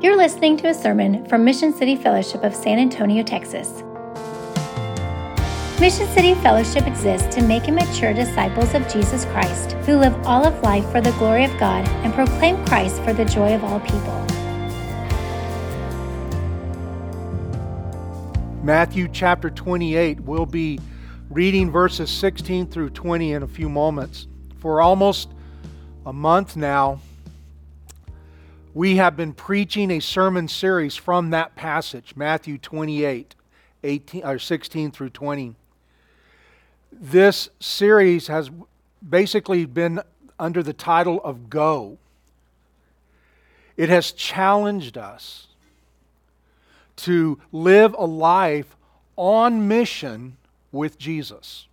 You're listening to a sermon from Mission City Fellowship of San Antonio, Texas. Mission City Fellowship exists to make and mature disciples of Jesus Christ who live all of life for the glory of God and proclaim Christ for the joy of all people. Matthew chapter 28. We'll be reading verses 16 through 20 in a few moments. For almost a month now, we have been preaching a sermon series from that passage, Matthew 28, 18, or 16 through 20. This series has basically been under the title of Go. It has challenged us to live a life on mission with Jesus.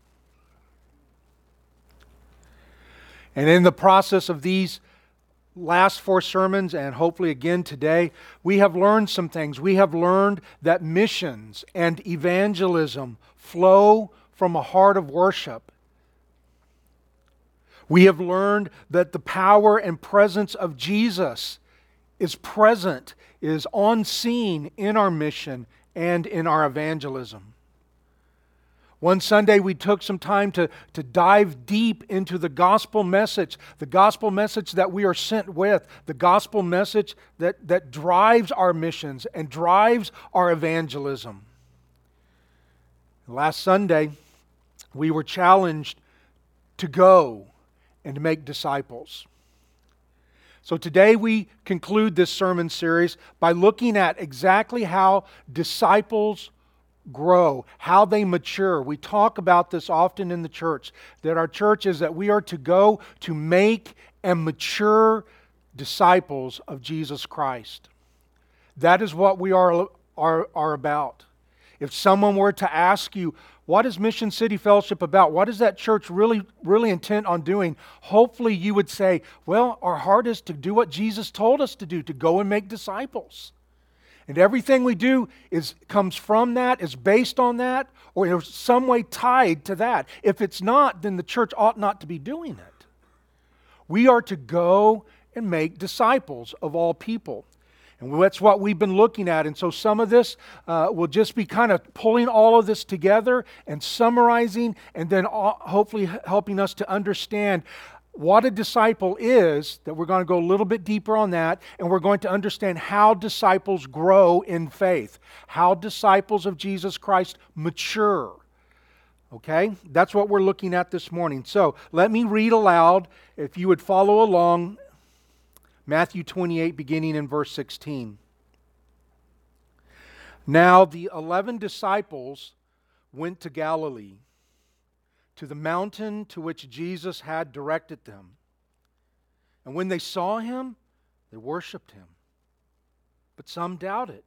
And in the process of these last four sermons and hopefully again today, we have learned some things. We have learned that missions and evangelism flow from a heart of worship. We have learned that the power and presence of Jesus is present, is on scene in our mission and in our evangelism. One Sunday, we took some time to, to dive deep into the gospel message, the gospel message that we are sent with, the gospel message that, that drives our missions and drives our evangelism. Last Sunday, we were challenged to go and make disciples. So today we conclude this sermon series by looking at exactly how disciples grow, how they mature. We talk about this often in the church that our church is that we are to go to make and mature disciples of Jesus Christ. That is what we are, are, are about. If someone were to ask you, what is Mission City Fellowship about? What is that church really, really intent on doing? Hopefully, you would say, Well, our heart is to do what Jesus told us to do, to go and make disciples. And everything we do is comes from that, is based on that, or in some way tied to that. If it's not, then the church ought not to be doing it. We are to go and make disciples of all people. And that's what we've been looking at. And so some of this uh, will just be kind of pulling all of this together and summarizing, and then hopefully helping us to understand what a disciple is, that we're going to go a little bit deeper on that, and we're going to understand how disciples grow in faith, how disciples of Jesus Christ mature. Okay? That's what we're looking at this morning. So let me read aloud, if you would follow along, Matthew 28, beginning in verse 16. Now the eleven disciples went to Galilee to the mountain to which Jesus had directed them. And when they saw him, they worshiped him. But some doubted.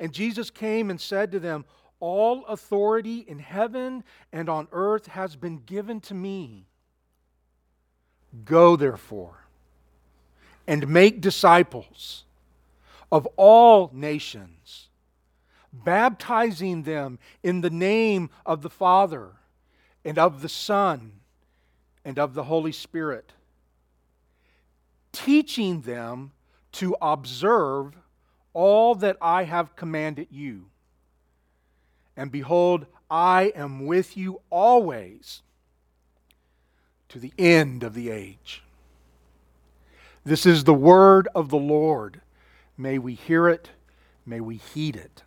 And Jesus came and said to them, All authority in heaven and on earth has been given to me. Go, therefore, and make disciples of all nations baptizing them in the name of the Father and of the Son and of the Holy Spirit, teaching them to observe all that I have commanded you. And behold, I am with you always to the end of the age. This is the word of the Lord. May we hear it, may we heed it.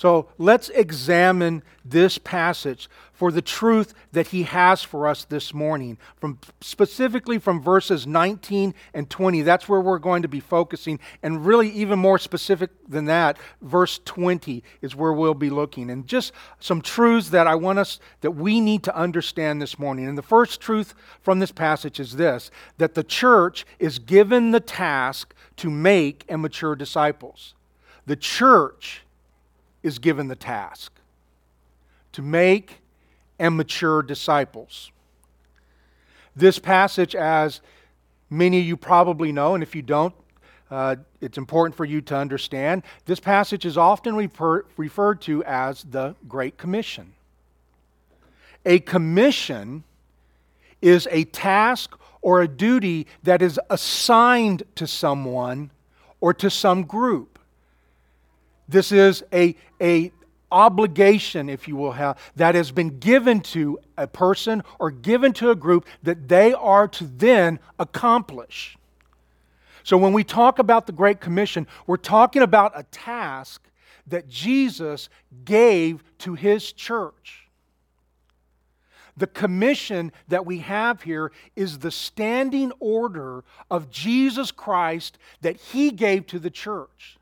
So let's examine this passage for the truth that he has for us this morning, from specifically from verses 19 and 20. That's where we're going to be focusing, and really even more specific than that, verse 20 is where we'll be looking. And just some truths that I want us that we need to understand this morning. And the first truth from this passage is this that the church is given the task to make and mature disciples. The church is given the task to make and mature disciples. This passage, as many of you probably know, and if you don't, uh, it's important for you to understand, this passage is often refer- referred to as the Great Commission. A commission is a task or a duty that is assigned to someone or to some group. This is a, a obligation, if you will have, that has been given to a person or given to a group that they are to then accomplish. So when we talk about the Great Commission, we're talking about a task that Jesus gave to his church. The commission that we have here is the standing order of Jesus Christ that he gave to the church.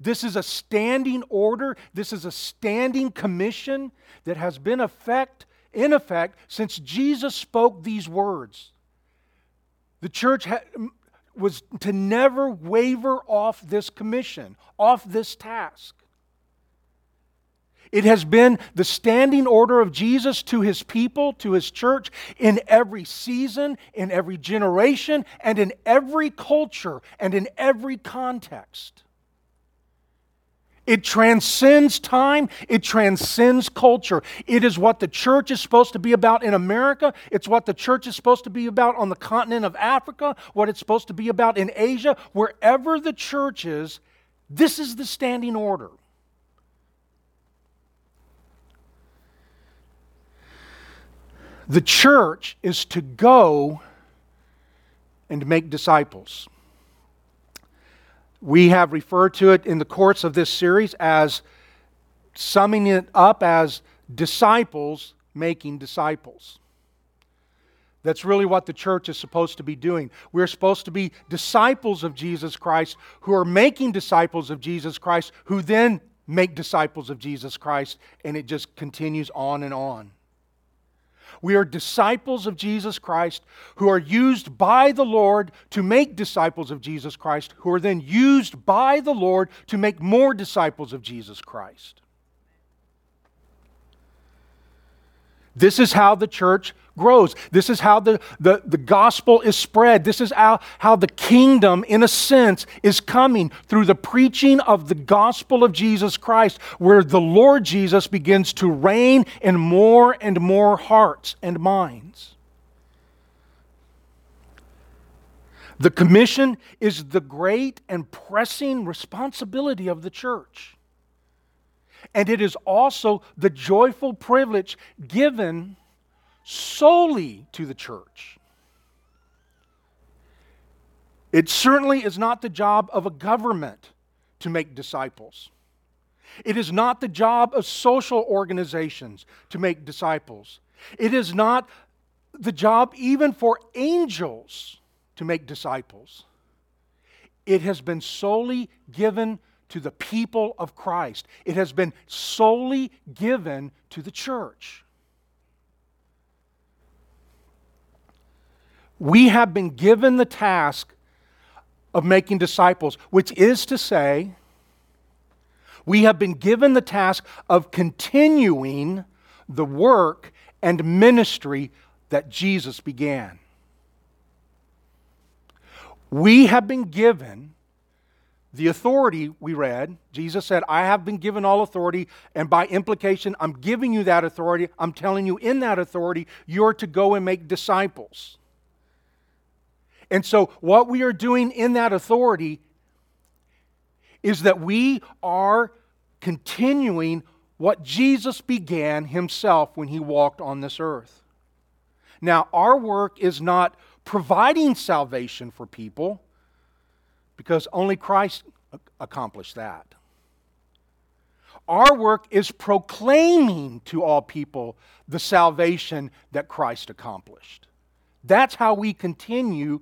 This is a standing order, this is a standing commission that has been effect, in effect since Jesus spoke these words. The church ha- was to never waver off this commission, off this task. It has been the standing order of Jesus to his people, to his church, in every season, in every generation, and in every culture, and in every context. It transcends time, it transcends culture. It is what the church is supposed to be about in America, it's what the church is supposed to be about on the continent of Africa, what it's supposed to be about in Asia. Wherever the church is, this is the standing order. The church is to go and make disciples. We have referred to it in the course of this series as summing it up as disciples making disciples. That's really what the church is supposed to be doing. We're supposed to be disciples of Jesus Christ who are making disciples of Jesus Christ, who then make disciples of Jesus Christ, and it just continues on and on. We are disciples of Jesus Christ who are used by the Lord to make disciples of Jesus Christ, who are then used by the Lord to make more disciples of Jesus Christ. This is how the church grows. This is how the, the, the gospel is spread. This is how, how the kingdom, in a sense, is coming through the preaching of the gospel of Jesus Christ, where the Lord Jesus begins to reign in more and more hearts and minds. The commission is the great and pressing responsibility of the church. And it is also the joyful privilege given solely to the church. It certainly is not the job of a government to make disciples. It is not the job of social organizations to make disciples. It is not the job even for angels to make disciples. It has been solely given to the people of Christ, it has been solely given to the church. we have been given the task of making disciples, which is to say, we have been given the task of continuing the work and ministry that Jesus began. We have been given the authority we read. Jesus said, I have been given all authority, and by implication, I'm giving you that authority. I'm telling you, in that authority, you're to go and make disciples. And so, what we are doing in that authority is that we are continuing what Jesus began himself when he walked on this earth. Now, our work is not providing salvation for people because only Christ accomplished that. Our work is proclaiming to all people the salvation that Christ accomplished. That's how we continue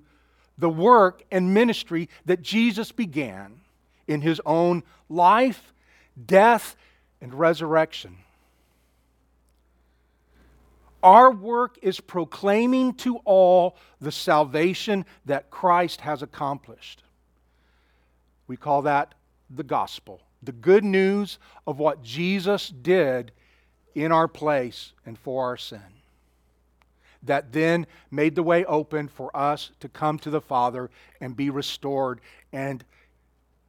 the work and ministry that Jesus began in his own life, death, and resurrection. Our work is proclaiming to all the salvation that Christ has accomplished. We call that the gospel, the good news of what Jesus did in our place and for our sin that then made the way open for us to come to the Father and be restored and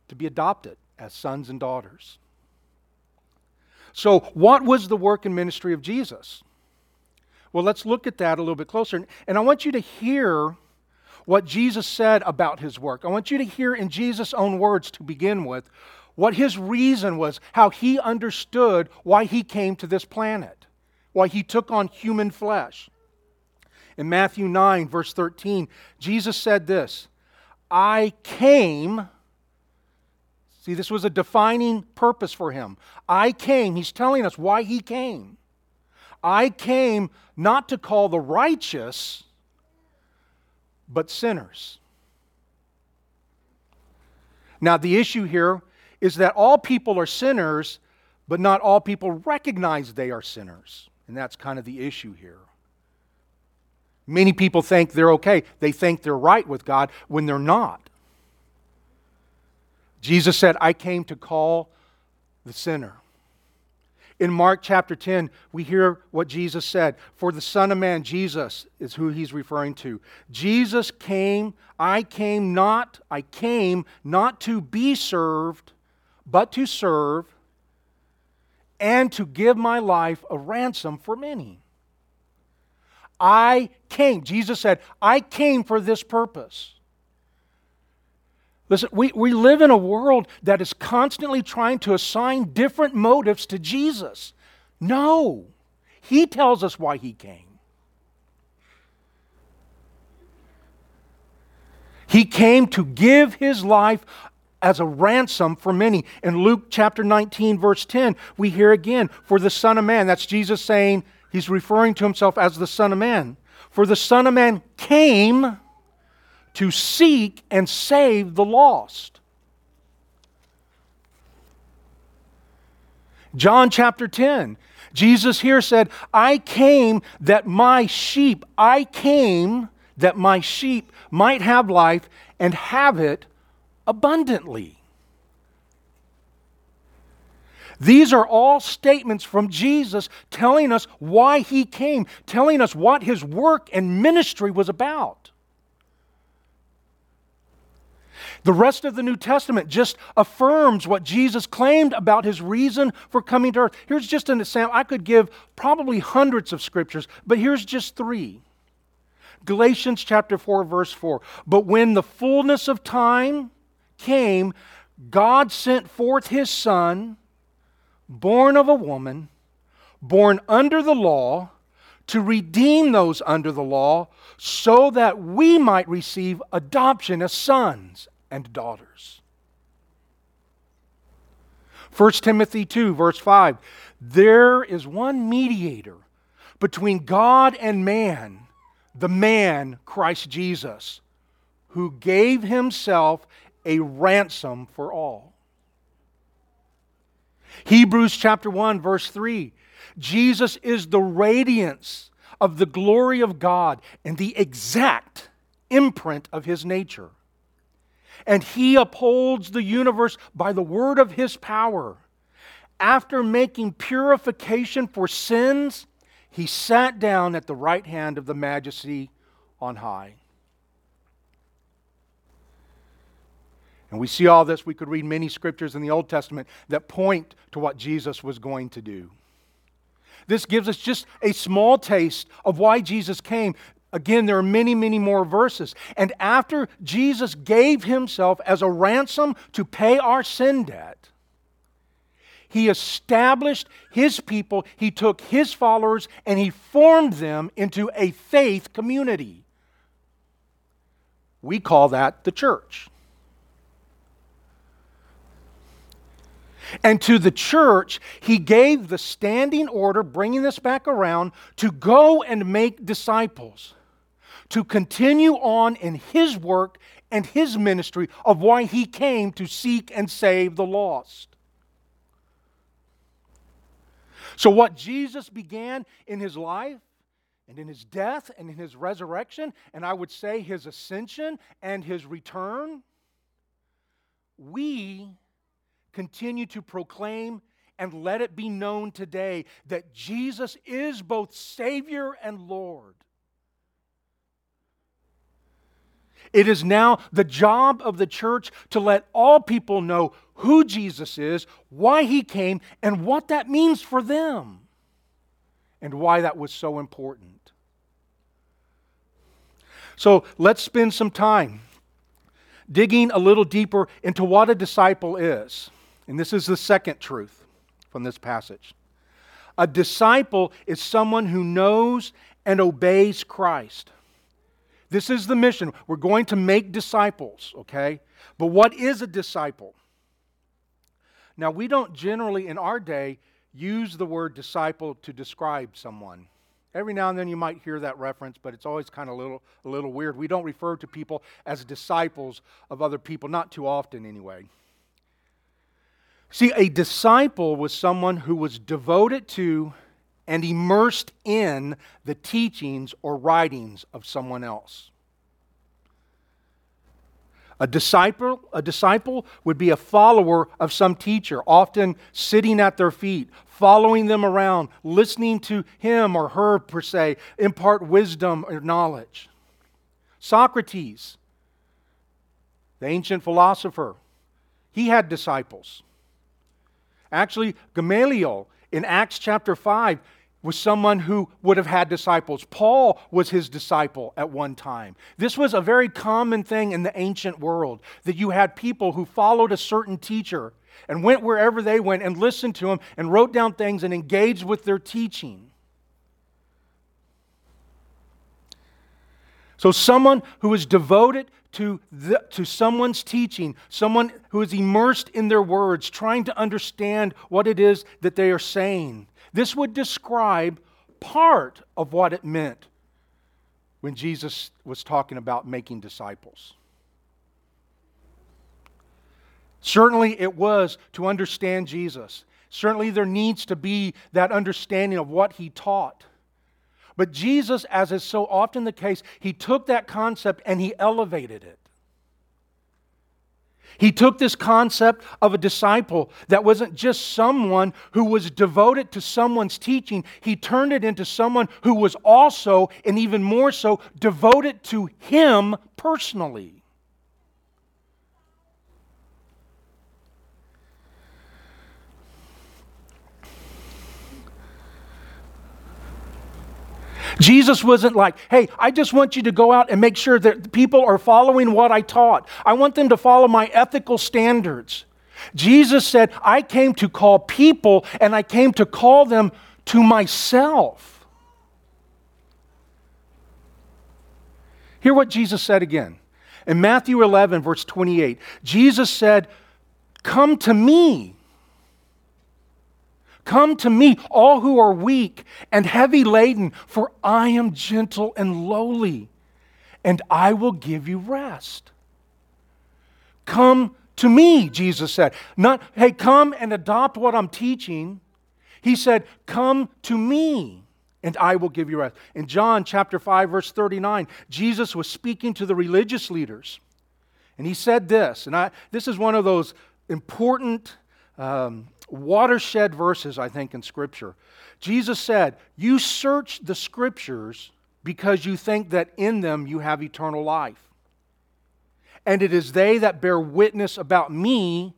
to be adopted as sons and daughters. So, what was the work and ministry of Jesus? Well, let's look at that a little bit closer. And I want you to hear what Jesus said about his work. I want you to hear in Jesus' own words to begin with what his reason was, how he understood why he came to this planet, why he took on human flesh. In Matthew 9, verse 13, Jesus said this I came. See, this was a defining purpose for him. I came. He's telling us why he came. I came not to call the righteous, but sinners. Now, the issue here is that all people are sinners, but not all people recognize they are sinners. And that's kind of the issue here. Many people think they're okay. They think they're right with God when they're not. Jesus said, I came to call the sinner. In Mark chapter 10, we hear what Jesus said. For the Son of Man, Jesus is who he's referring to. Jesus came, I came not, I came not to be served, but to serve and to give my life a ransom for many. I came. Jesus said, I came for this purpose. Listen, we, we live in a world that is constantly trying to assign different motives to Jesus. No, He tells us why He came. He came to give His life as a ransom for many. In Luke chapter 19, verse 10, we hear again, for the Son of Man, that's Jesus saying, He's referring to Himself as the Son of Man. For the Son of Man came to seek and save the lost. John chapter 10, Jesus here said, I came that my sheep, I came that my sheep might have life and have it abundantly. These are all statements from Jesus telling us why he came, telling us what his work and ministry was about. The rest of the New Testament just affirms what Jesus claimed about his reason for coming to earth. Here's just an example. I could give probably hundreds of scriptures, but here's just three. Galatians chapter 4, verse 4. But when the fullness of time came, God sent forth his Son, born of a woman, born under the law, to redeem those under the law, so that we might receive adoption as sons and daughters. 1 Timothy 2, verse 5 There is one mediator between God and man, the man, Christ Jesus, who gave himself a ransom for all. Hebrews chapter 1, verse 3 Jesus is the radiance of the glory of God and the exact imprint of his nature and he upholds the universe by the word of his power. After making purification for sins, he sat down at the right hand of the majesty on high. And we see all this. We could read many scriptures in the Old Testament that point to what Jesus was going to do. This gives us just a small taste of why Jesus came. Again, there are many, many more verses. And after Jesus gave himself as a ransom to pay our sin debt, he established his people, he took his followers, and he formed them into a faith community. We call that the church. And to the church, he gave the standing order, bringing this back around, to go and make disciples to continue on in his work and his ministry of why he came to seek and save the lost. So, what Jesus began in his life and in his death and in his resurrection, and I would say his ascension and his return, we continue to proclaim and let it be known today that Jesus is both Savior and Lord. It is now the job of the church to let all people know who Jesus is, why he came, and what that means for them. and why that was so important. So let's spend some time digging a little deeper into what a disciple is. And this is the second truth from this passage. A disciple is someone who knows and obeys Christ. This is the mission. We're going to make disciples, okay? But what is a disciple? Now, we don't generally in our day use the word disciple to describe someone. Every now and then you might hear that reference, but it's always kind of a little, a little weird. We don't refer to people as disciples of other people, not too often anyway. See, a disciple was someone who was devoted to and immersed in the teachings or writings of someone else. A disciple, a disciple would be a follower of some teacher, often sitting at their feet, following them around, listening to him or her, per se, impart wisdom or knowledge. Socrates, the ancient philosopher, he had disciples. Actually, Gamaliel in Acts chapter 5, was someone who would have had disciples. Paul was his disciple at one time. This was a very common thing in the ancient world that you had people who followed a certain teacher and went wherever they went and listened to him and wrote down things and engaged with their teaching. So, someone who is devoted to, the, to someone's teaching, someone who is immersed in their words, trying to understand what it is that they are saying, this would describe part of what it meant when Jesus was talking about making disciples. Certainly, it was to understand Jesus. Certainly, there needs to be that understanding of what he taught. But Jesus, as is so often the case, he took that concept and he elevated it. He took this concept of a disciple that wasn't just someone who was devoted to someone's teaching, he turned it into someone who was also, and even more so, devoted to him personally. Jesus wasn't like, hey, I just want you to go out and make sure that people are following what I taught. I want them to follow my ethical standards. Jesus said, I came to call people and I came to call them to myself. Hear what Jesus said again. In Matthew 11, verse 28, Jesus said, Come to me Come to me, all who are weak and heavy laden, for I am gentle and lowly, and I will give you rest. Come to me, Jesus said. Not, hey, come and adopt what I'm teaching. He said, Come to me and I will give you rest. In John chapter 5, verse 39, Jesus was speaking to the religious leaders. And he said this, and I, this is one of those important um, watershed verses, I think, in Scripture. Jesus said, You search the Scriptures because you think that in them you have eternal life. And it is they that bear witness about me,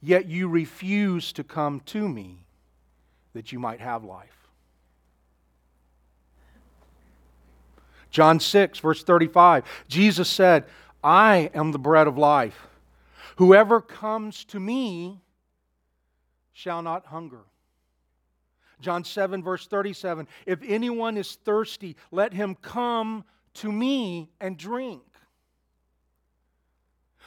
yet you refuse to come to me that you might have life. John 6, verse 35, Jesus said, I am the bread of life. Whoever comes to me shall not hunger. John 7, verse 37 If anyone is thirsty, let him come to me and drink.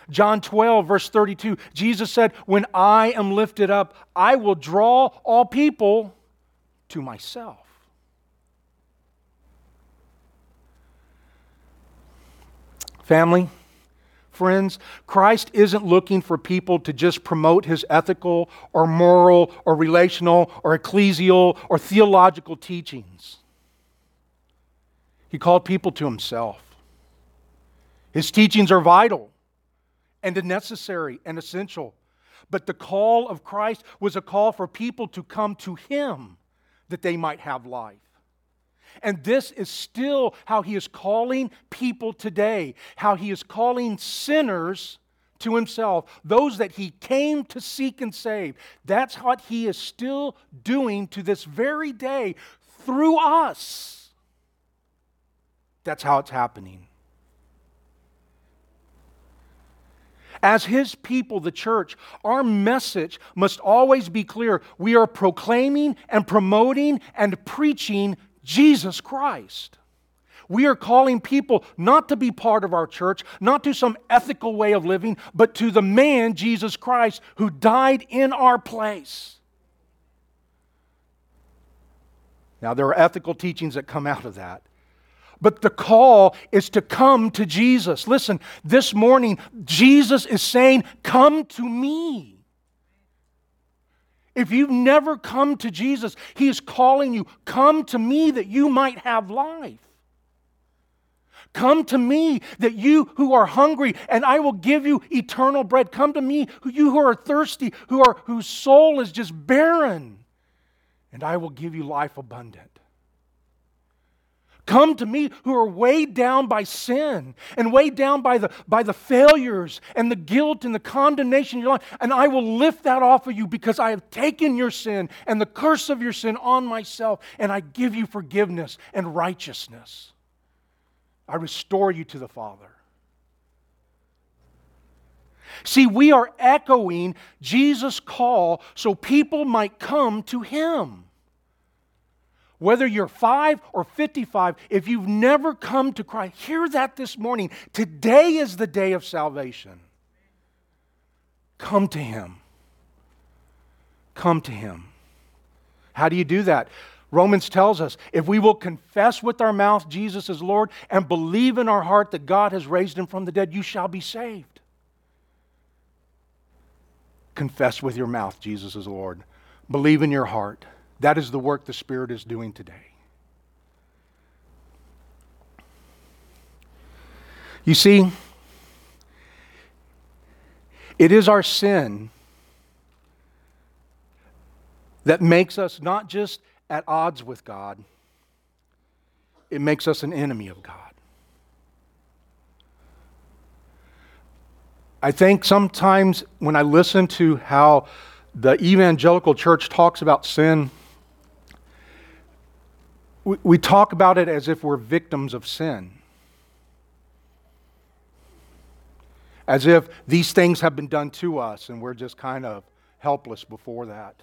John 12, verse 32, Jesus said, When I am lifted up, I will draw all people to myself. Family, Friends, Christ isn't looking for people to just promote his ethical or moral or relational or ecclesial or theological teachings. He called people to himself. His teachings are vital and necessary and essential. But the call of Christ was a call for people to come to him that they might have life. And this is still how he is calling people today, how he is calling sinners to himself, those that he came to seek and save. That's what he is still doing to this very day through us. That's how it's happening. As His people, the church, our message must always be clear. We are proclaiming and promoting and preaching Jesus Christ. We are calling people not to be part of our church, not to some ethical way of living, but to the man, Jesus Christ, who died in our place. Now, there are ethical teachings that come out of that. But the call is to come to Jesus. Listen, this morning, Jesus is saying, Come to me. If you've never come to Jesus, He is calling you, Come to me that you might have life. Come to me that you who are hungry, and I will give you eternal bread. Come to me, you who are thirsty, who are, whose soul is just barren, and I will give you life abundant. Come to me who are weighed down by sin and weighed down by the, by the failures and the guilt and the condemnation in your life, and I will lift that off of you because I have taken your sin and the curse of your sin on myself, and I give you forgiveness and righteousness. I restore you to the Father. See, we are echoing Jesus' call so people might come to Him. Whether you're five or 55, if you've never come to Christ, hear that this morning. Today is the day of salvation. Come to Him. Come to Him. How do you do that? Romans tells us if we will confess with our mouth Jesus is Lord and believe in our heart that God has raised him from the dead, you shall be saved. Confess with your mouth Jesus is Lord. Believe in your heart. That is the work the Spirit is doing today. You see, it is our sin that makes us not just at odds with God, it makes us an enemy of God. I think sometimes when I listen to how the evangelical church talks about sin, we, we talk about it as if we're victims of sin. As if these things have been done to us and we're just kind of helpless before that.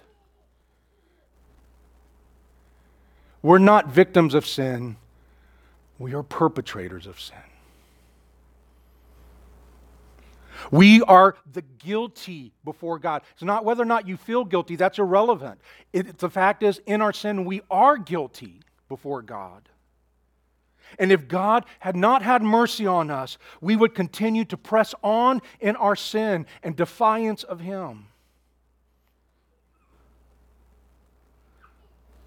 We're not victims of sin, we are perpetrators of sin. We are the guilty before God. It's not whether or not you feel guilty, that's irrelevant. It, the fact is, in our sin, we are guilty before God. And if God had not had mercy on us, we would continue to press on in our sin and defiance of Him.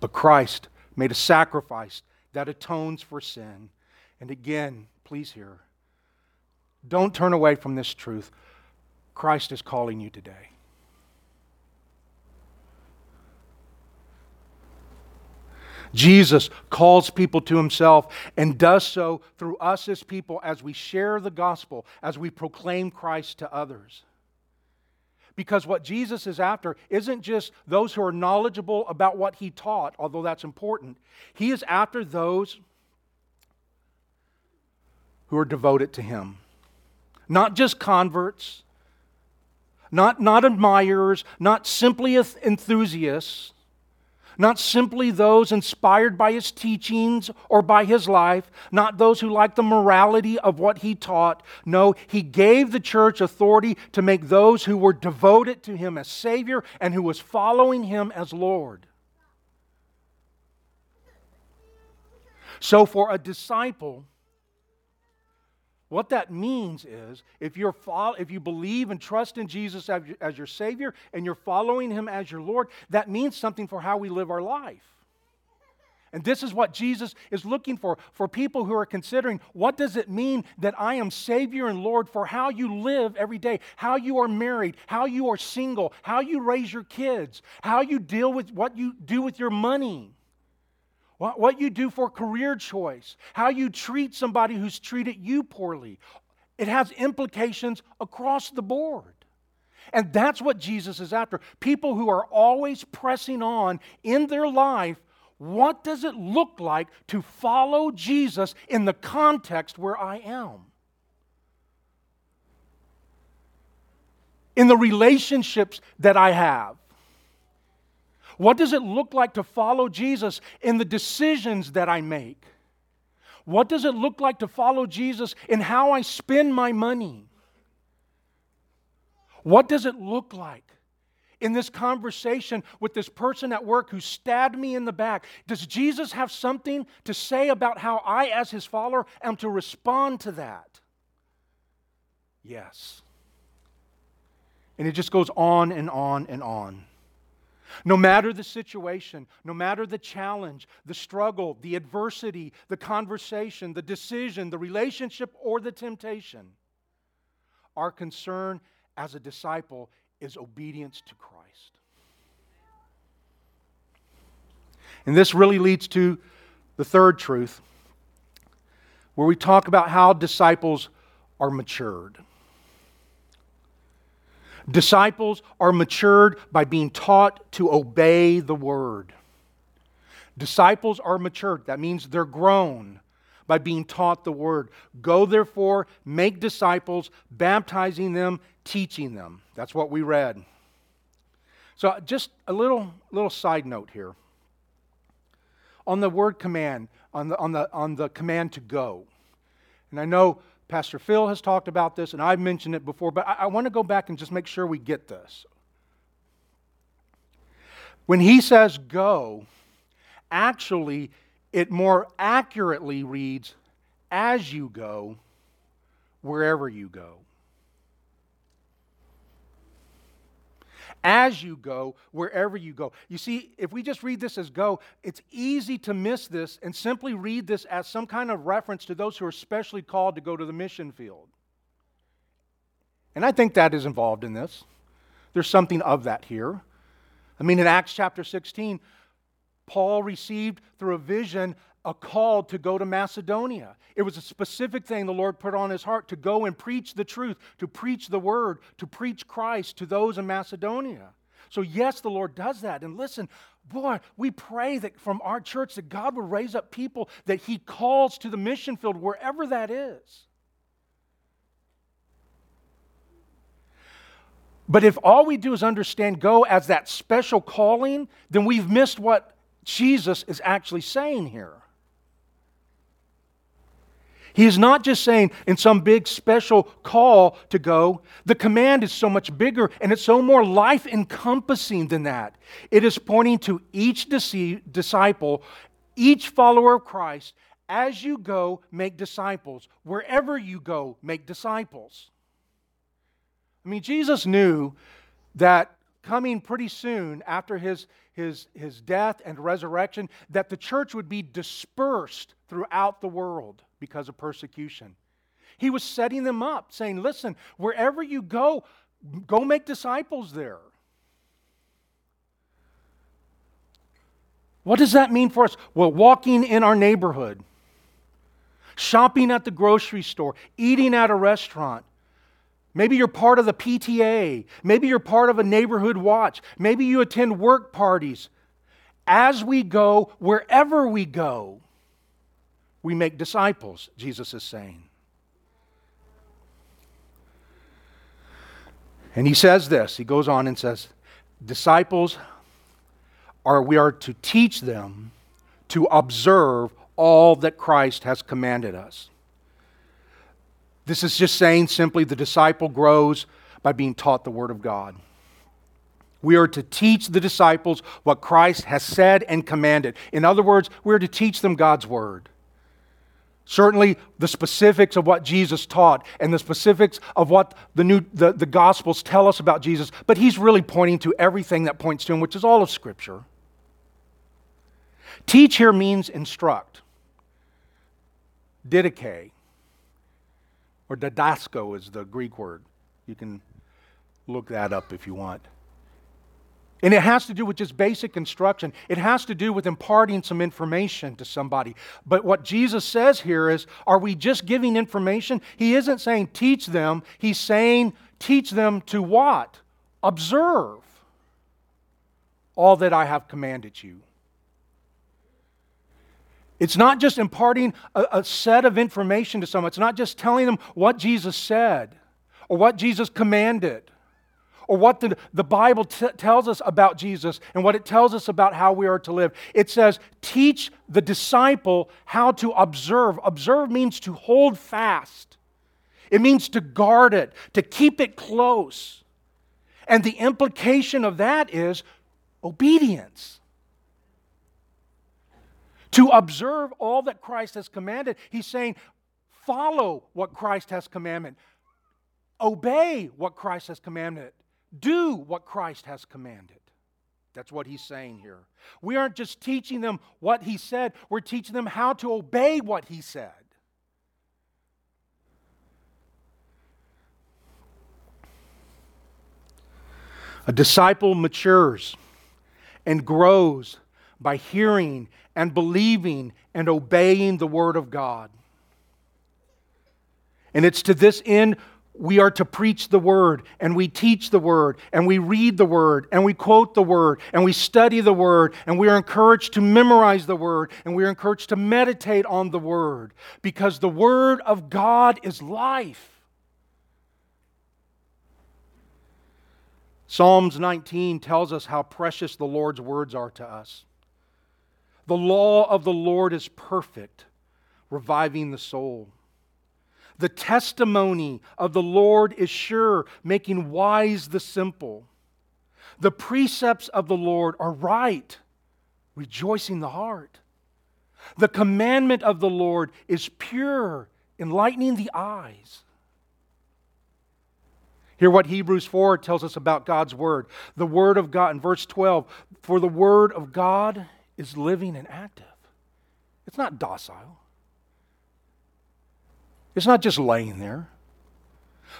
But Christ made a sacrifice that atones for sin. And again, please hear, don't turn away from this truth. Christ is calling you today. Jesus calls people to himself and does so through us as people as we share the gospel, as we proclaim Christ to others. Because what Jesus is after isn't just those who are knowledgeable about what he taught, although that's important. He is after those who are devoted to him. Not just converts, not, not admirers, not simply enthusiasts, not simply those inspired by his teachings or by his life, not those who liked the morality of what he taught. No, he gave the church authority to make those who were devoted to him as Savior and who was following him as Lord. So, for a disciple, what that means is if, you're follow, if you believe and trust in Jesus as, as your Savior and you're following Him as your Lord, that means something for how we live our life. And this is what Jesus is looking for for people who are considering what does it mean that I am Savior and Lord for how you live every day, how you are married, how you are single, how you raise your kids, how you deal with what you do with your money what you do for career choice, how you treat somebody who's treated you poorly. it has implications across the board. And that's what Jesus is after. People who are always pressing on in their life. What does it look like to follow Jesus in the context where I am? In the relationships that I have. What does it look like to follow Jesus in the decisions that I make? What does it look like to follow Jesus in how I spend my money? What does it look like in this conversation with this person at work who stabbed me in the back? Does Jesus have something to say about how I, as his follower, am to respond to that? Yes. And it just goes on and on and on. No matter the situation, no matter the challenge, the struggle, the adversity, the conversation, the decision, the relationship, or the temptation, our concern as a disciple is obedience to Christ. And this really leads to the third truth, where we talk about how disciples are matured. Disciples are matured by being taught to obey the word. Disciples are matured. That means they're grown by being taught the word. Go therefore, make disciples, baptizing them, teaching them. That's what we read. So, just a little, little side note here. On the word command, on the, on, the, on the command to go. And I know Pastor Phil has talked about this, and I've mentioned it before, but I, I want to go back and just make sure we get this. When he says go, actually, it more accurately reads as you go, wherever you go. As you go, wherever you go. You see, if we just read this as go, it's easy to miss this and simply read this as some kind of reference to those who are specially called to go to the mission field. And I think that is involved in this. There's something of that here. I mean, in Acts chapter 16, Paul received through a vision a call to go to Macedonia. It was a specific thing the Lord put on his heart to go and preach the truth, to preach the word, to preach Christ to those in Macedonia. So, yes, the Lord does that. And listen, boy, we pray that from our church that God will raise up people that He calls to the mission field, wherever that is. But if all we do is understand go as that special calling, then we've missed what Jesus is actually saying here. He is not just saying in some big special call to go. The command is so much bigger and it's so more life encompassing than that. It is pointing to each disciple, each follower of Christ. As you go, make disciples. Wherever you go, make disciples. I mean, Jesus knew that coming pretty soon after his, his, his death and resurrection, that the church would be dispersed throughout the world because of persecution. He was setting them up, saying, Listen, wherever you go, go make disciples there. What does that mean for us? Well, walking in our neighborhood, shopping at the grocery store, eating at a restaurant. Maybe you're part of the PTA. Maybe you're part of a neighborhood watch. Maybe you attend work parties. As we go, wherever we go, we make disciples, Jesus is saying. And he says this, he goes on and says, disciples are we are to teach them to observe all that Christ has commanded us. This is just saying simply the disciple grows by being taught the Word of God. We are to teach the disciples what Christ has said and commanded. In other words, we're to teach them God's Word. Certainly, the specifics of what Jesus taught and the specifics of what the, new, the, the Gospels tell us about Jesus, but he's really pointing to everything that points to him, which is all of Scripture. Teach here means instruct. Didache, or didasko is the Greek word. You can look that up if you want. And it has to do with just basic instruction. It has to do with imparting some information to somebody. But what Jesus says here is are we just giving information? He isn't saying teach them, he's saying teach them to what? Observe all that I have commanded you. It's not just imparting a, a, set of information to someone, it's not just telling them what Jesus said or what Jesus commanded or what the, the Bible t- tells us about Jesus and what it tells us about how we are to live. It says, teach the disciple how to observe. Observe means to hold fast, it means to guard it, to keep it close. And the implication of that is obedience. To observe all that Christ has commanded, he's saying, follow what Christ has commanded, obey what Christ has commanded do what Christ has commanded. That's what he's saying here. We aren't just teaching them what he said, we're teaching them how to obey what he said. A disciple matures and grows by hearing and believing and obeying the Word of God. And it's to this end we are to preach the word and we teach the word and we read the word and we quote the word and we study the word and we are encouraged to memorize the word and we are encouraged to meditate on the word because the word of God is life. Psalms 19 tells us how precious the Lord's words are to us. The law of the Lord is perfect, reviving the soul. The testimony of the Lord is sure, making wise the simple. The precepts of the Lord are right, rejoicing the heart. The commandment of the Lord is pure, enlightening the eyes. Hear what Hebrews 4 tells us about God's Word. The Word of God, in verse 12, for the Word of God is living and active. It's not docile. It's not just laying there.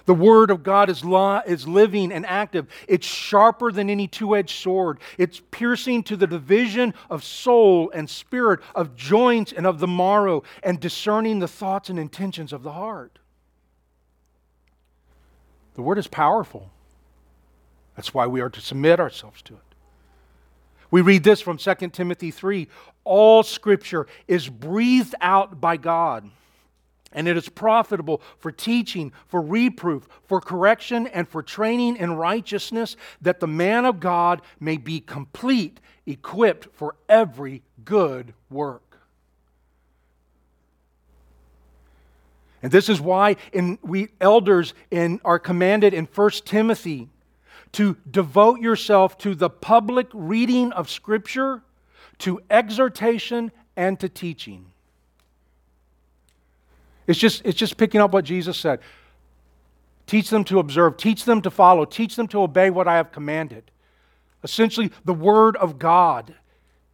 The Word of God is, is living and active. It's sharper than any two edged sword. It's piercing to the division of soul and spirit, of joints and of the marrow, and discerning the thoughts and intentions of the heart. The Word is powerful. That's why we are to submit ourselves to it. We read this from 2 Timothy 3 All Scripture is breathed out by God and it is profitable for teaching, for reproof, for correction, and for training in righteousness, that the man of God may be complete, equipped for every good work. And this is why in, we elders in, are commanded in 1 Timothy to devote yourself to the public reading of Scripture, to exhortation, and to teaching. It's just, it's just picking up what Jesus said. Teach them to observe, teach them to follow, teach them to obey what I have commanded. Essentially, the Word of God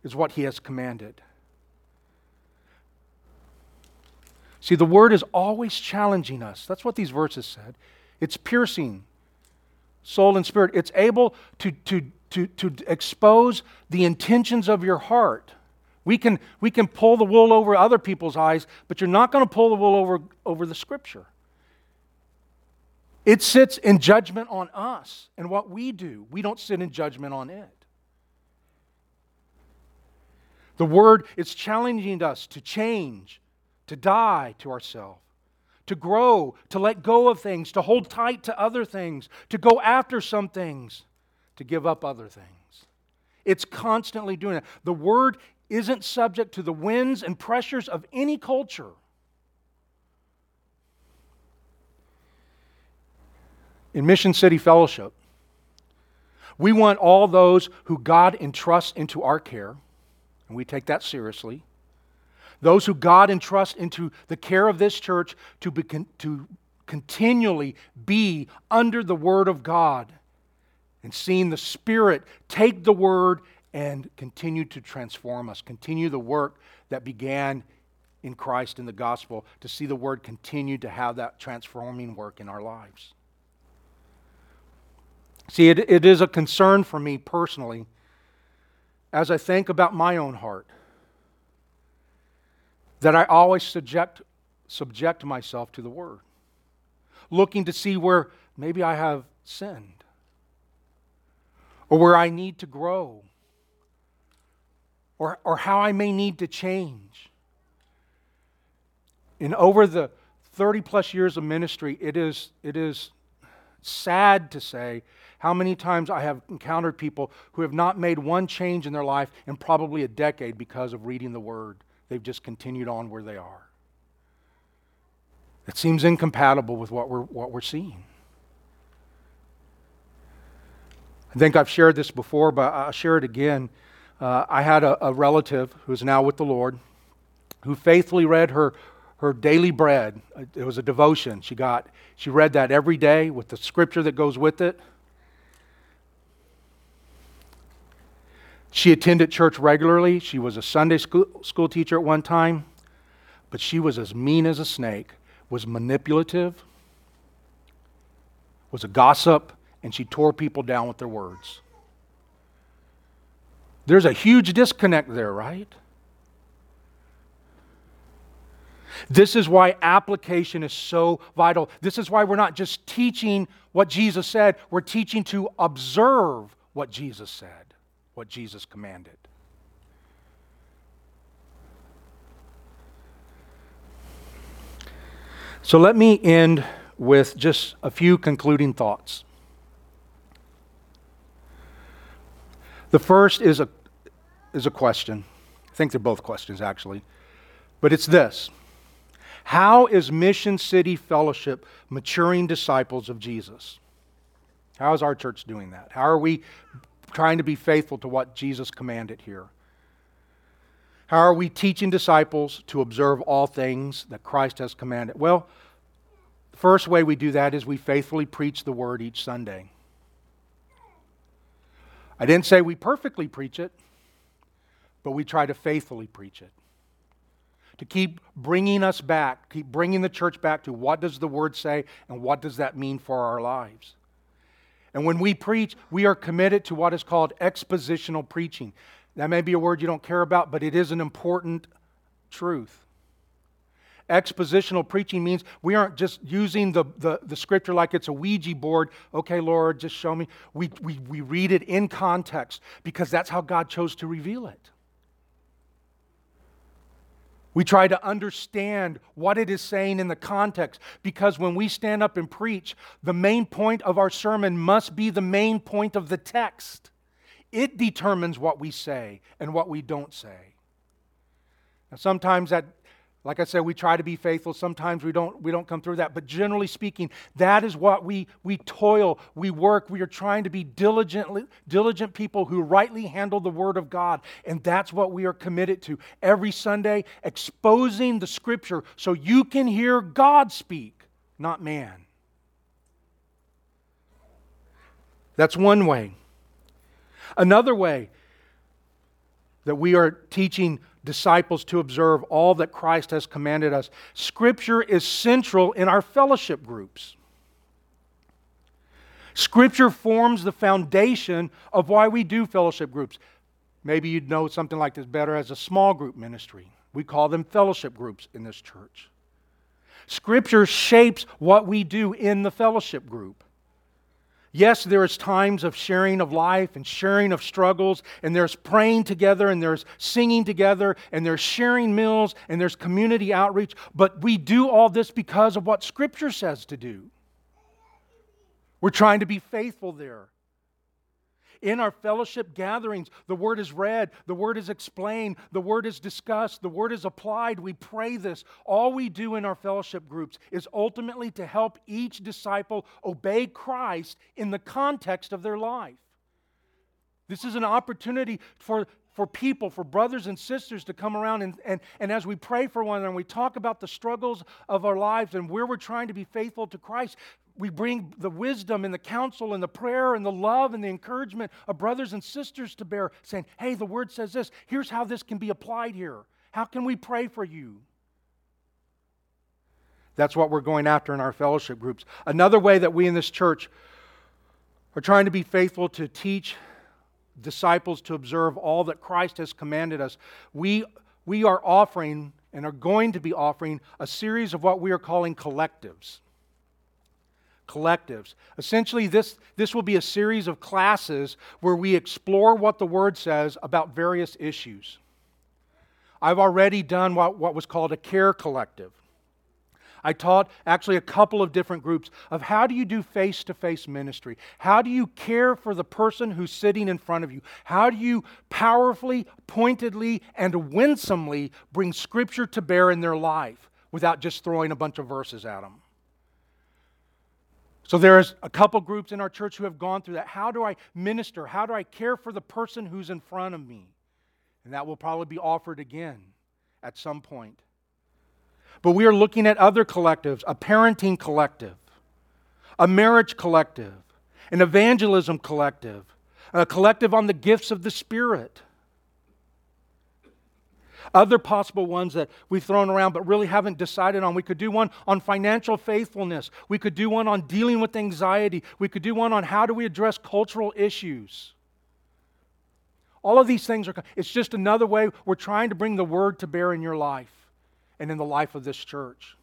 is what He has commanded. See, the Word is always challenging us. That's what these verses said. It's piercing soul and spirit, it's able to, to, to, to expose the intentions of your heart. We can, we can pull the wool over other people's eyes, but you're not going to pull the wool over, over the Scripture. It sits in judgment on us and what we do. We don't sit in judgment on it. The Word is challenging us to change, to die to ourselves, to grow, to let go of things, to hold tight to other things, to go after some things, to give up other things. It's constantly doing that. The Word isn't subject to the winds and pressures of any culture. In Mission City Fellowship, we want all those who God entrusts into our care, and we take that seriously. Those who God entrusts into the care of this church to, be, to continually be under the Word of God and seeing the Spirit take the Word and continue to transform us, continue the work that began in Christ in the gospel, to see the word continue to have that transforming work in our lives. See, it, it is a concern for me personally as I think about my own heart that I always subject, subject myself to the Word, looking to see where maybe I have sinned or where I need to grow or, or how I may need to change. And over the 30 plus years of ministry, it is, it is sad to say how many times I have encountered people who have not made one change in their life in probably a decade because of reading the Word. They've just continued on where they are. It seems incompatible with what we're, what we're seeing. I think I've shared this before, but I'll share it again. Uh, I had a, a relative who's now with the Lord who faithfully read her, her daily bread. It was a devotion she got. She read that every day with the scripture that goes with it. She attended church regularly. She was a Sunday school, school teacher at one time, but she was as mean as a snake, was manipulative, was a gossip, and she tore people down with their words. There's a huge disconnect there, right? This is why application is so vital. This is why we're not just teaching what Jesus said, we're teaching to observe what Jesus said what Jesus commanded. So let me end with just a few concluding thoughts. The first is a, is a question. I think they're both questions, actually. But it's this How is Mission City Fellowship maturing disciples of Jesus? How is our church doing that? How are we trying to be faithful to what Jesus commanded here. How are we teaching disciples to observe all things that Christ has commanded? Well, the first way we do that is we faithfully preach the word each Sunday. I didn't say we perfectly preach it, but we try to faithfully preach it. To keep bringing us back, keep bringing the church back to what does the word say and what does that mean for our lives. And when we preach, we are committed to what is called expositional preaching. That may be a word you don't care about, but it is an important truth. Expositional preaching means we aren't just using the, the, the, scripture like it's a Ouija board. Okay, Lord, just show me. We, we, we read it in context because that's how God chose to reveal it. We try to understand what it is saying in the context because when we stand up and preach, the main point of our sermon must be the main point of the text. It determines what we say and what we don't say. Now, sometimes that like I said, we try to be faithful. Sometimes we don't, we don't come through that. But generally speaking, that is what we, we toil, we work. We are trying to be diligently, diligent people who rightly handle the Word of God. And that's what we are committed to. Every Sunday, exposing the Scripture so you can hear God speak, not man. That's one way. Another way that we are teaching disciples to observe all that Christ has commanded us. Scripture is central in our fellowship groups. Scripture forms the foundation of why we do fellowship groups. Maybe you'd know something like this better as a small group ministry. We call them fellowship groups in this church. Scripture shapes what we do in the fellowship group. Yes, there is times of sharing of life and sharing of struggles, and there's praying together, and there's singing together, and there's sharing meals, and there's community outreach. But we do all this because of what Scripture says to do. We're trying to be faithful there. In our fellowship gatherings, the word is read, the word is explained, the word is discussed, the word is applied. We pray this. All we do in our fellowship groups is ultimately to help each disciple obey Christ in the context of their life. This is an opportunity for for people, for brothers and sisters to come around and, and, and as we pray for one another and we talk about the struggles of our lives and where we're trying to be faithful to Christ, we bring the wisdom and the counsel and the prayer and the love and the encouragement of brothers and sisters to bear, saying, hey, the word says this. Here's how this can be applied here. How can we pray for you? That's what we're going after in our fellowship groups. Another way that we in this church are trying to be faithful to teach disciples to observe all that Christ has commanded us, we, we are offering and are going to be offering a series of what we are calling collectives. Collectives. Essentially, this, this will be a series of classes where we explore what the Word says about various issues. I've already done what, what was called a care collective. I taught actually a couple of different groups of how do you do face to face ministry? How do you care for the person who's sitting in front of you? How do you powerfully, pointedly, and winsomely bring Scripture to bear in their life without just throwing a bunch of verses at them? So there's a couple groups in our church who have gone through that. How do I minister? How do I care for the person who's in front of me? And that will probably be offered again at some point. But we are looking at other collectives a parenting collective, a marriage collective, an evangelism collective, a collective on the gifts of the Spirit. Other possible ones that we've thrown around but really haven't decided on. We could do one on financial faithfulness. We could do one on dealing with anxiety. We could do one on how do we address cultural issues. All of these things are, it's just another way we're trying to bring the word to bear in your life and in the life of this church.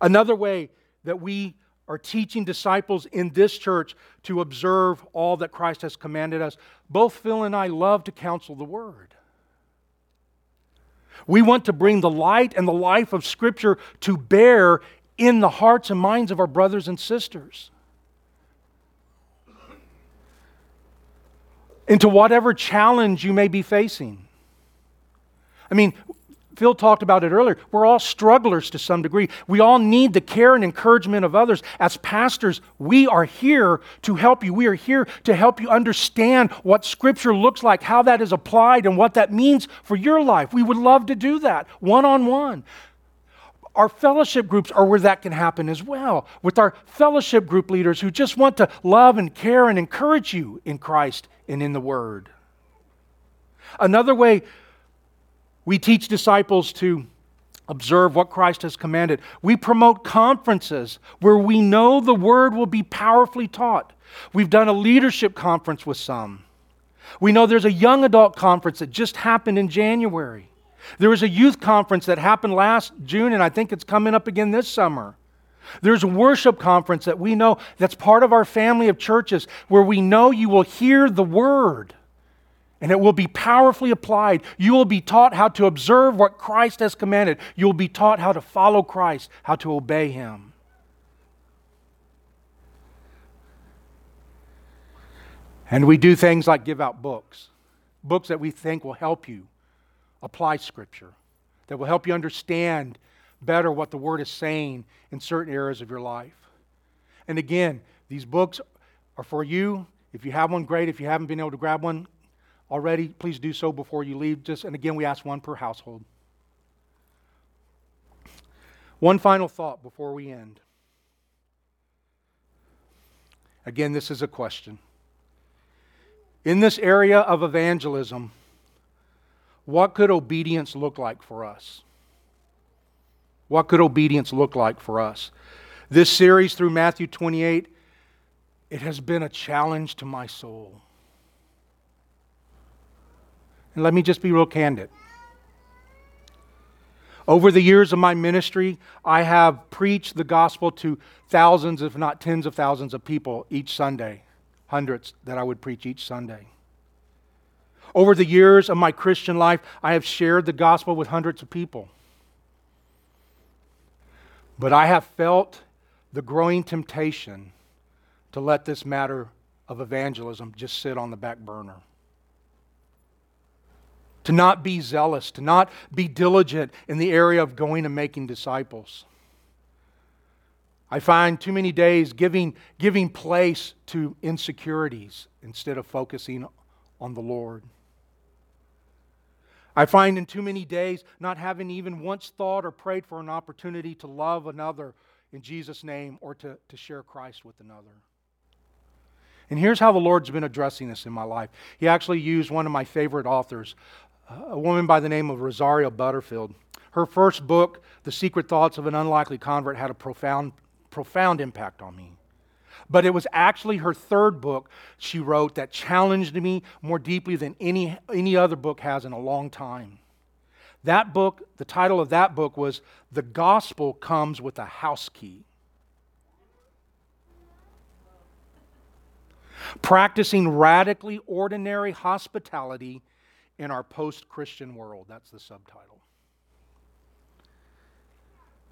Another way that we are teaching disciples in this church to observe all that Christ has commanded us, both Phil and I love to counsel the Word. We want to bring the light and the life of Scripture to bear in the hearts and minds of our brothers and sisters. Into whatever challenge you may be facing. I mean, Phil talked about it earlier. We're all strugglers to some degree. We all need the care and encouragement of others. As pastors, we are here to help you. We are here to help you understand what Scripture looks like, how that is applied, and what that means for your life. We would love to do that one on one. Our fellowship groups are where that can happen as well, with our fellowship group leaders who just want to love and care and encourage you in Christ and in the Word. Another way we teach disciples to observe what Christ has commanded. We promote conferences where we know the word will be powerfully taught. We've done a leadership conference with some. We know there's a young adult conference that just happened in January. There was a youth conference that happened last June, and I think it's coming up again this summer. There's a worship conference that we know that's part of our family of churches where we know you will hear the word and it will be powerfully applied. You will be taught how to observe what Christ has commanded. You will be taught how to follow Christ, how to obey Him. And we do things like give out books, books that we think will help you apply Scripture, that will help you understand better what the Word is saying in certain areas of your life. And again, these books are for you. If you have one, great. If you haven't been able to grab one, already, please do so before you leave. Just and again, we ask one per household. One final thought before we end. Again, this is a question. In this area of evangelism, what could obedience look like for us? What could obedience look like for us? This series through Matthew 28, it has been a challenge to my soul. And let me just be real candid. Over the years of my ministry, I have preached the gospel to thousands, if not tens of thousands of people each Sunday, hundreds that I would preach each Sunday. Over the years of my Christian life, I have shared the gospel with hundreds of people. But I have felt the growing temptation to let this matter of evangelism just sit on the back burner to not be zealous, to not be diligent in the area of going and making disciples. I find too many days giving, giving place to insecurities instead of focusing on the Lord. I find in too many days not having even once thought or prayed for an opportunity to love another in Jesus' name or to, to share Christ with another. And here's how the Lord's been addressing this in my life. He actually used one of my favorite authors, a woman by the name of Rosaria Butterfield. Her first book, The Secret Thoughts of an Unlikely Convert, had a profound, profound impact on me. But it was actually her third book she wrote that challenged me more deeply than any, any other book has in a long time. That book, the title of that book was The Gospel Comes with a House Key. Practicing radically ordinary hospitality in our post Christian world. That's the subtitle.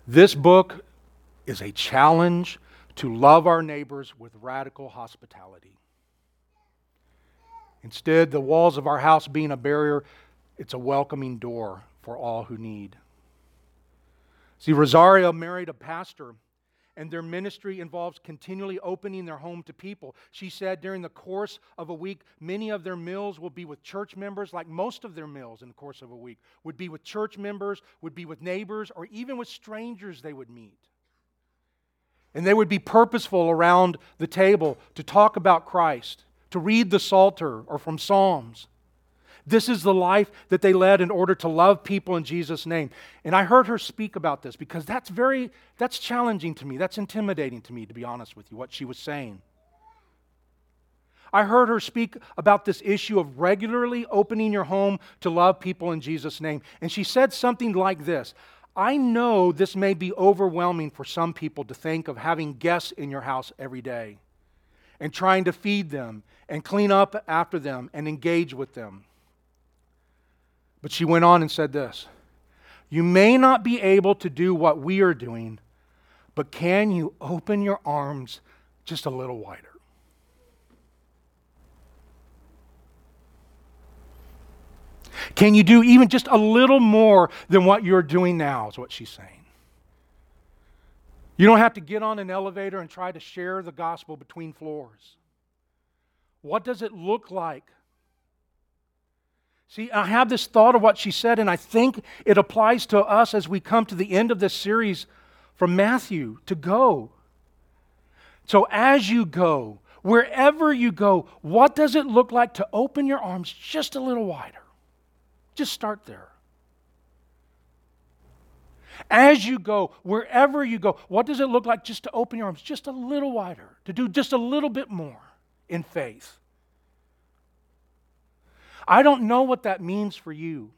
This book is a challenge to love our neighbors with radical hospitality. Instead, the walls of our house being a barrier, it's a welcoming door for all who need. See, Rosaria married a pastor, and their ministry involves continually opening their home to people. She said during the course of a week, many of their meals will be with church members, like most of their meals in the course of a week would be with church members, would be with neighbors, or even with strangers they would meet. And they would be purposeful around the table to talk about Christ, to read the Psalter or from Psalms. This is the life that they led in order to love people in Jesus' name. And I heard her speak about this because that's very, that's challenging to me. That's intimidating to me, to be honest with you, what she was saying. I heard her speak about this issue of regularly opening your home to love people in Jesus' name. And she said something like this I know this may be overwhelming for some people to think of having guests in your house every day and trying to feed them and clean up after them and engage with them. But she went on and said this You may not be able to do what we are doing, but can you open your arms just a little wider? Can you do even just a little more than what you're doing now, is what she's saying. You don't have to get on an elevator and try to share the gospel between floors. What does it look like See, I have this thought of what she said, and I think it applies to us as we come to the end of this series from Matthew to go. So, as you go, wherever you go, what does it look like to open your arms just a little wider? Just start there. As you go, wherever you go, what does it look like just to open your arms just a little wider, to do just a little bit more in faith? I don't know what that means for you.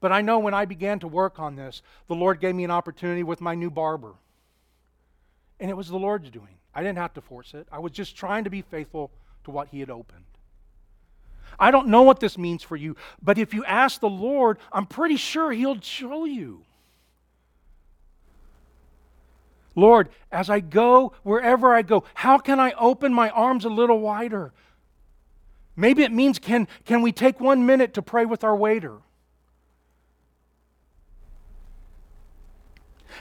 But I know when I began to work on this, the Lord gave me an opportunity with my new barber. And it was the Lord's doing. I didn't have to force it. I was just trying to be faithful to what He had opened. I don't know what this means for you, but if you ask the Lord, I'm pretty sure He'll show you. Lord, as I go, wherever I go, how can I open my arms a little wider Maybe it means can, can we take one minute to pray with our waiter?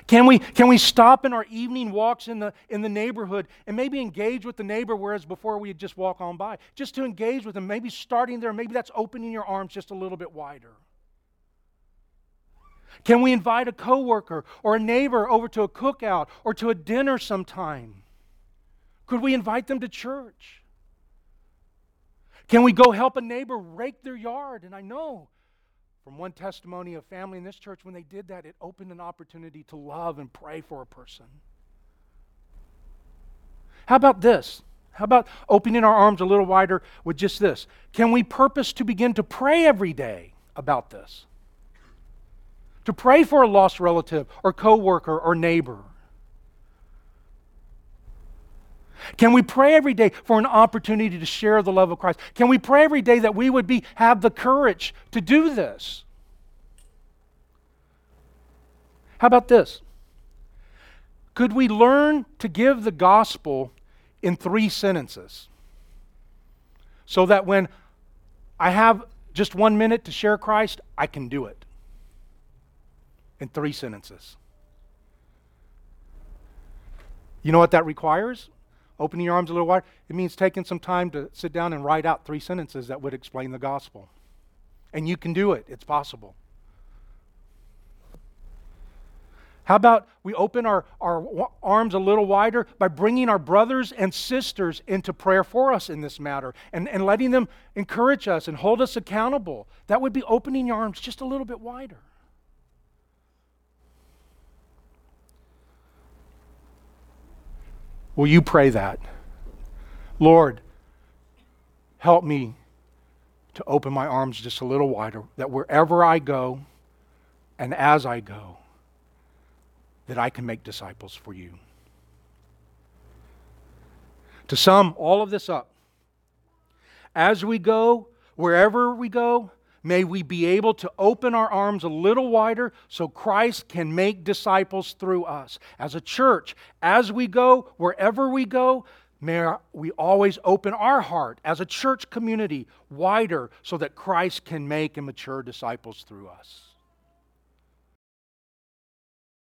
Can we, can we stop in our evening walks in the, in the neighborhood and maybe engage with the neighbor, whereas before we just walk on by? Just to engage with them, maybe starting there, maybe that's opening your arms just a little bit wider. Can we invite a coworker or a neighbor over to a cookout or to a dinner sometime? Could we invite them to church? Can we go help a neighbor rake their yard? And I know from one testimony of family in this church, when they did that, it opened an opportunity to love and pray for a person. How about this? How about opening our arms a little wider with just this? Can we purpose to begin to pray every day about this? To pray for a lost relative or coworker or neighbor? Can we pray every day for an opportunity to share the love of Christ? Can we pray every day that we would be have the courage to do this? How about this? Could we learn to give the gospel in three sentences? So that when I have just one minute to share Christ, I can do it in three sentences. You know what that requires? Opening your arms a little wider, it means taking some time to sit down and write out three sentences that would explain the gospel. And you can do it, it's possible. How about we open our, our arms a little wider by bringing our brothers and sisters into prayer for us in this matter and, and letting them encourage us and hold us accountable? That would be opening your arms just a little bit wider. Will you pray that? Lord, help me to open my arms just a little wider, that wherever I go and as I go, that I can make disciples for you. To sum all of this up, as we go, wherever we go, may we be able to open our arms a little wider so Christ can make disciples through us. As a church, as we go, wherever we go, may we always open our heart as a church community wider so that Christ can make and mature disciples through us.